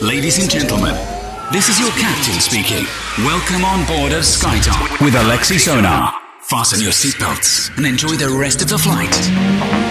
Ladies and gentlemen, this is your captain speaking. Welcome on board of SkyTalk with Alexi Sonar. Fasten your seatbelts and enjoy the rest of the flight.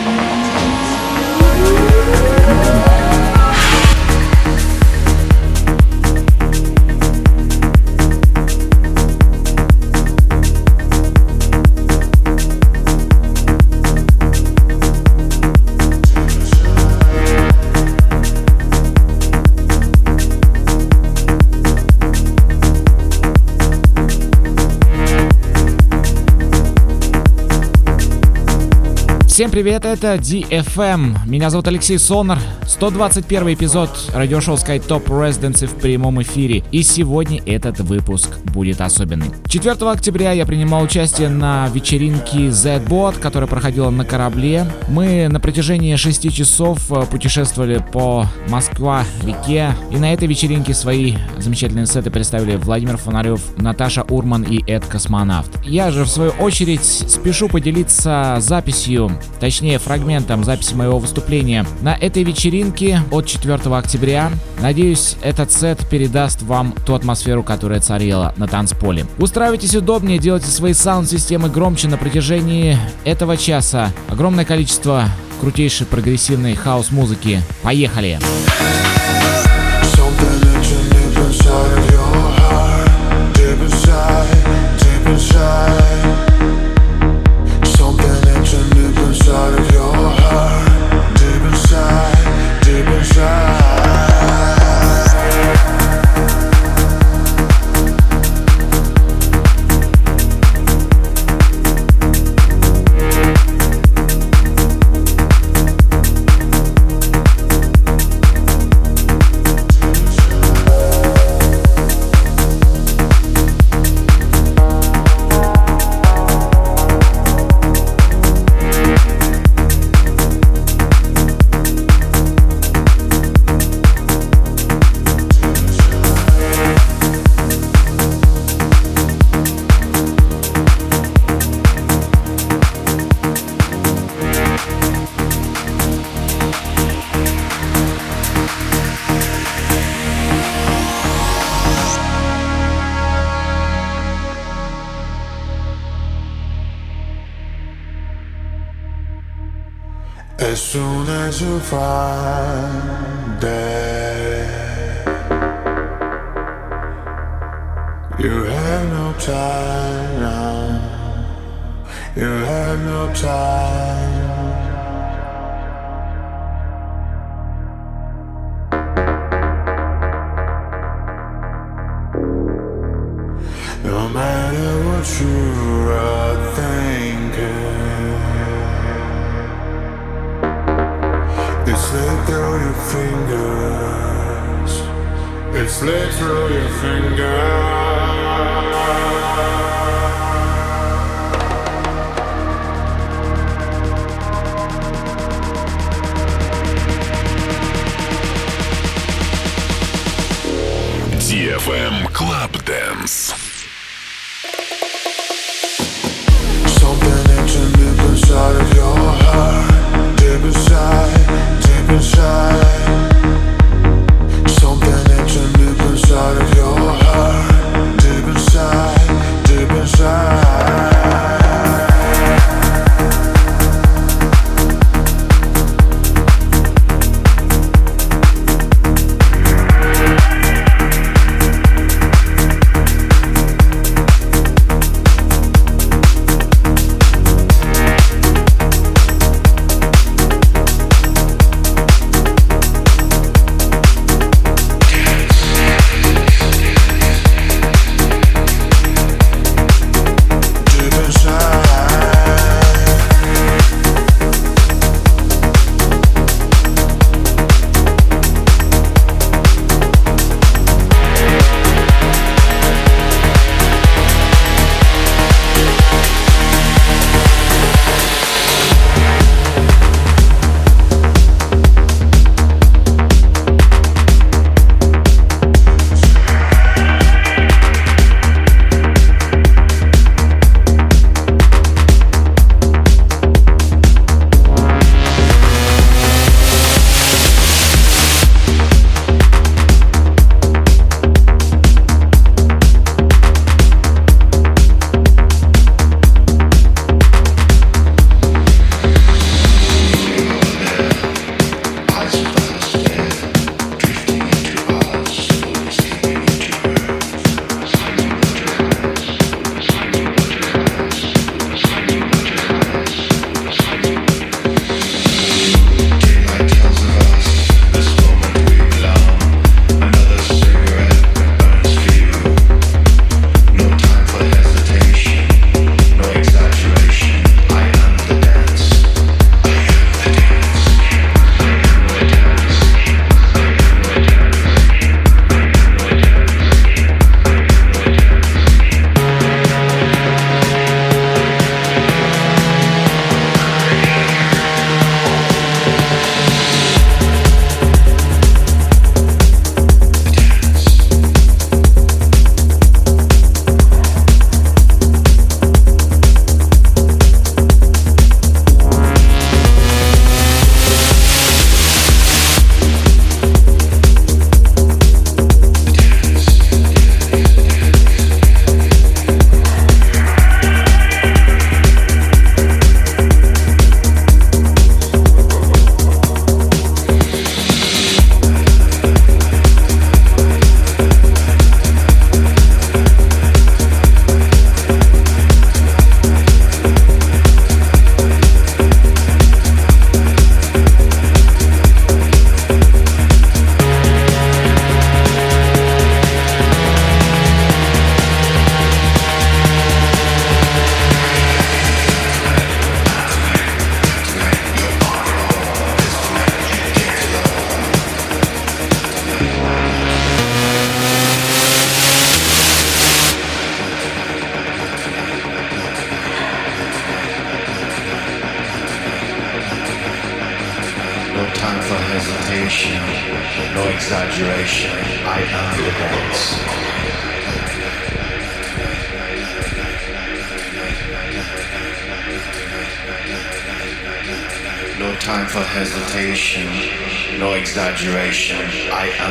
Всем привет, это DFM. Меня зовут Алексей Сонар. 121 эпизод радиошоу Sky Top Residency в прямом эфире. И сегодня этот выпуск будет особенный. 4 октября я принимал участие на вечеринке Z-Bot, которая проходила на корабле. Мы на протяжении 6 часов э, путешествовали по Москва-реке. И на этой вечеринке свои замечательные сеты представили Владимир Фонарев, Наташа Урман и Эд Космонавт. Я же в свою очередь спешу поделиться записью точнее фрагментом записи моего выступления на этой вечеринке от 4 октября. Надеюсь, этот сет передаст вам ту атмосферу, которая царила на танцполе. Устраивайтесь удобнее, делайте свои саунд-системы громче на протяжении этого часа. Огромное количество крутейшей прогрессивной хаос-музыки. Поехали! inside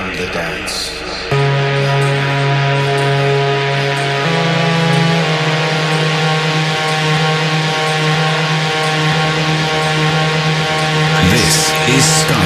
learn the dance. is stunned.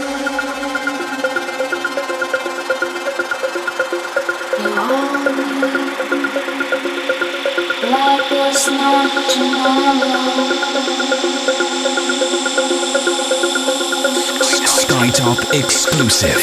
Skytop exclusive.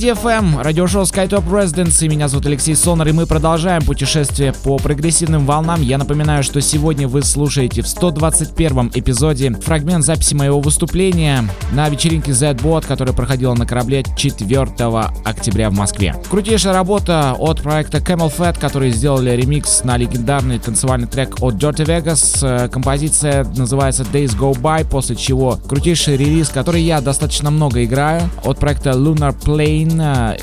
DFM, радиошоу SkyTop Residence, и меня зовут Алексей Сонар, и мы продолжаем путешествие по прогрессивным волнам. Я напоминаю, что сегодня вы слушаете в 121 эпизоде фрагмент записи моего выступления на вечеринке Z-Bot, которая проходила на корабле 4 октября в Москве. Крутейшая работа от проекта Camel Fat, которые сделали ремикс на легендарный танцевальный трек от Dirty Vegas. Композиция называется Days Go By, после чего крутейший релиз, который я достаточно много играю, от проекта Lunar Plane.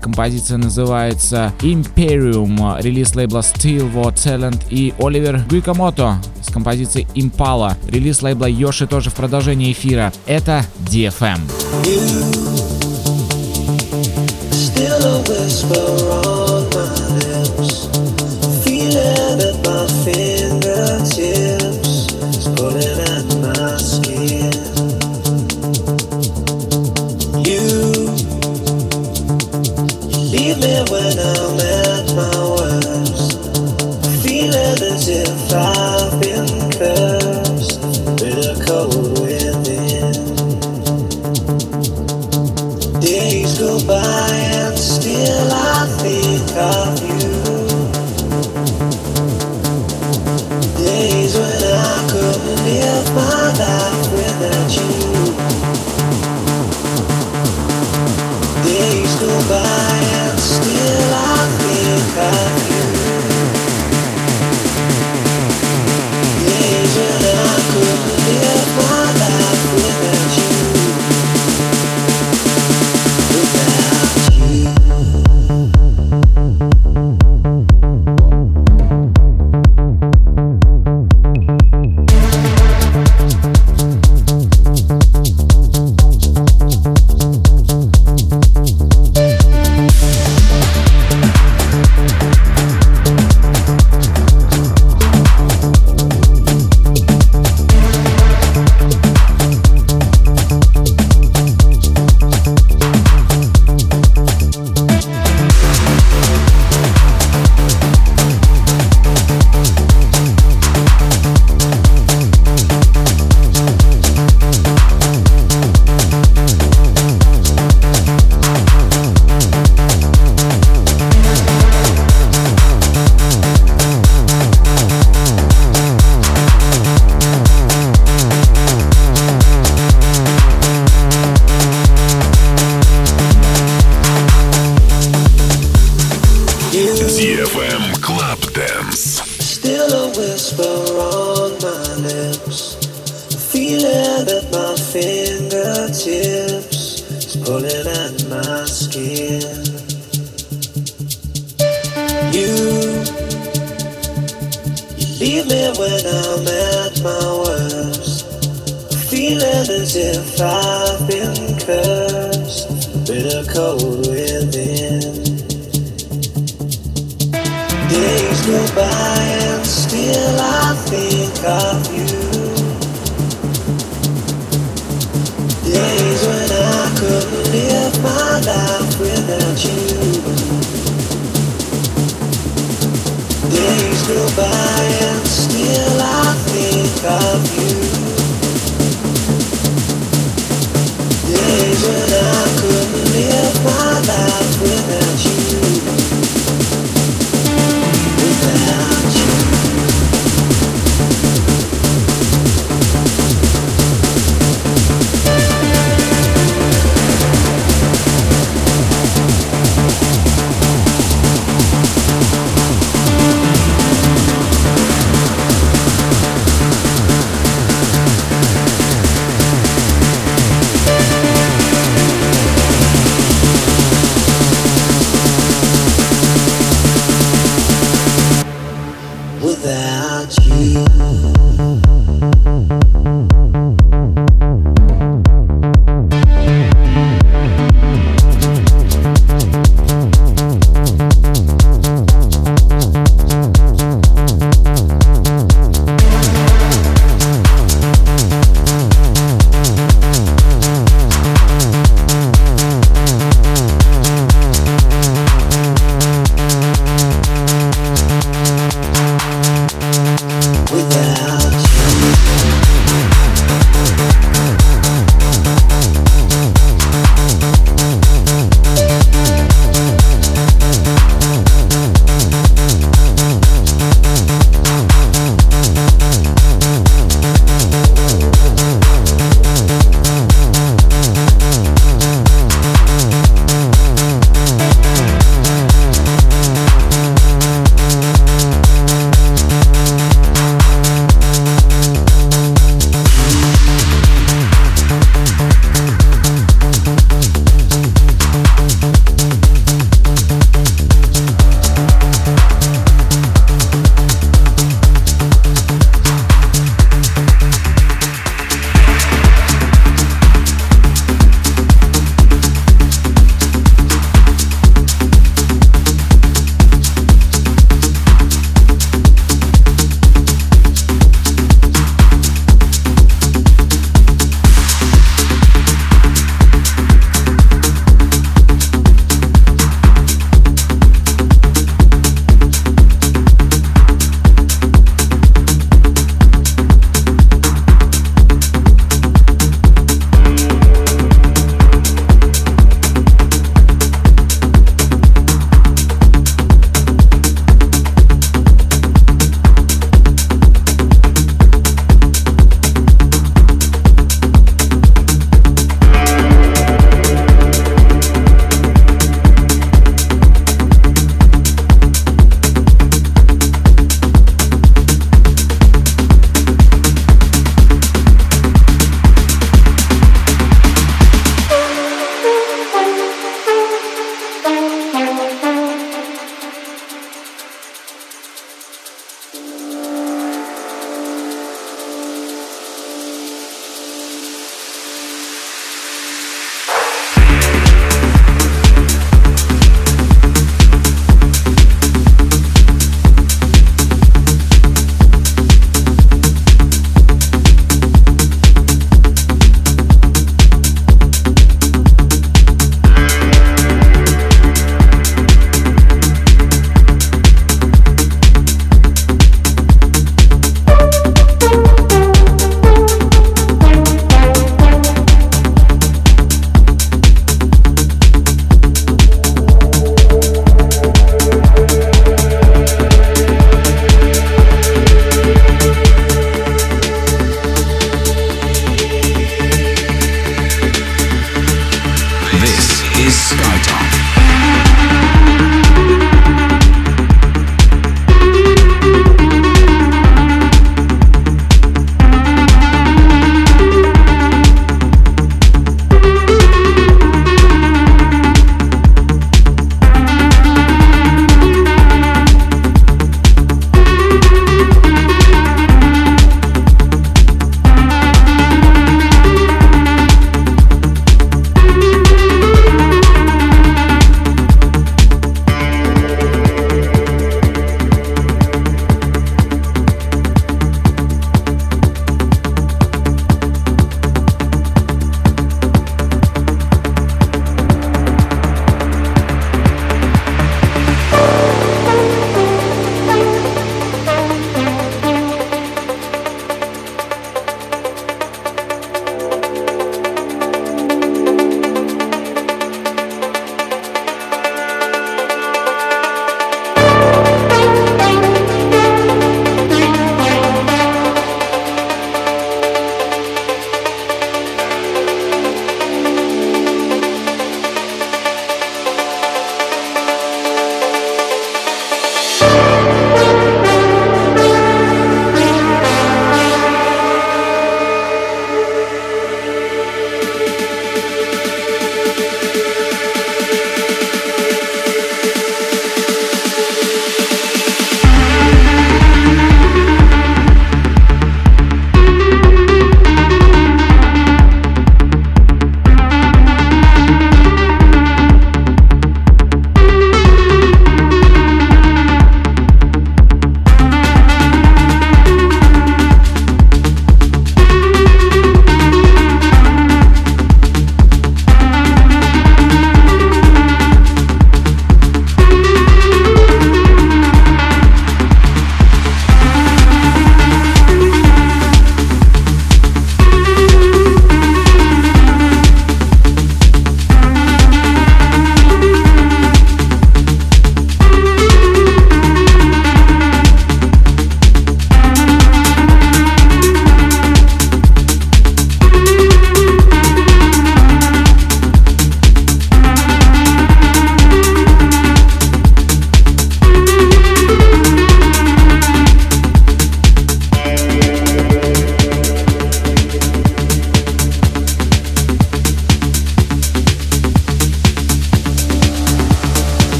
Композиция называется Imperium, релиз лейбла Steel War Talent и Оливер Гуикамото с композицией Impala, релиз лейбла Yoshi тоже в продолжении эфира. Это DFM. Still a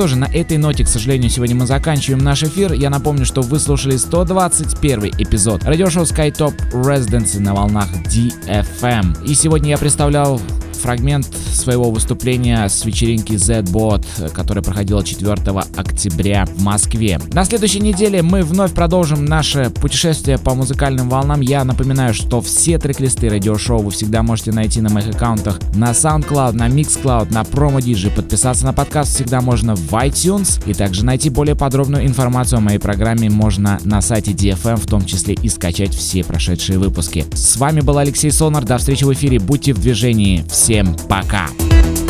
что же, на этой ноте, к сожалению, сегодня мы заканчиваем наш эфир. Я напомню, что вы слушали 121 эпизод радиошоу SkyTop Residency на волнах DFM. И сегодня я представлял фрагмент своего выступления с вечеринки Z-Bot, которая проходила 4 октября в Москве. На следующей неделе мы вновь продолжим наше путешествие по музыкальным волнам. Я напоминаю, что все трек-листы радиошоу вы всегда можете найти на моих аккаунтах на SoundCloud, на Mixcloud, на PromoDigi. Подписаться на подкаст всегда можно в iTunes и также найти более подробную информацию о моей программе можно на сайте DFM, в том числе и скачать все прошедшие выпуски. С вами был Алексей Сонар. До встречи в эфире. Будьте в движении. Всем пока! now.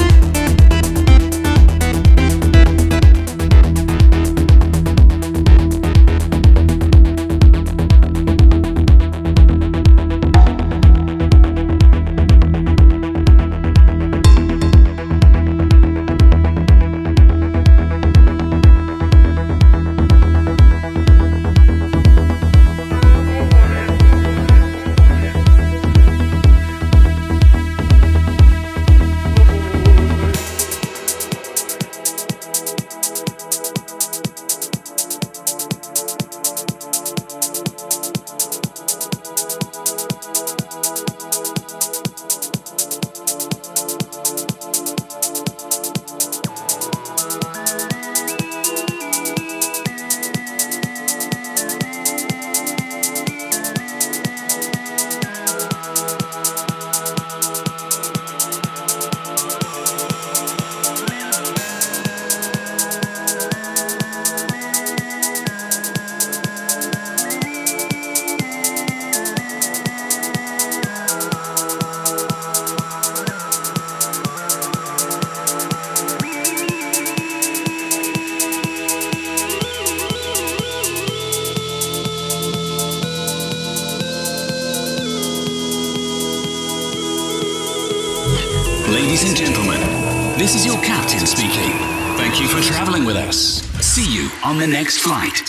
The next flight.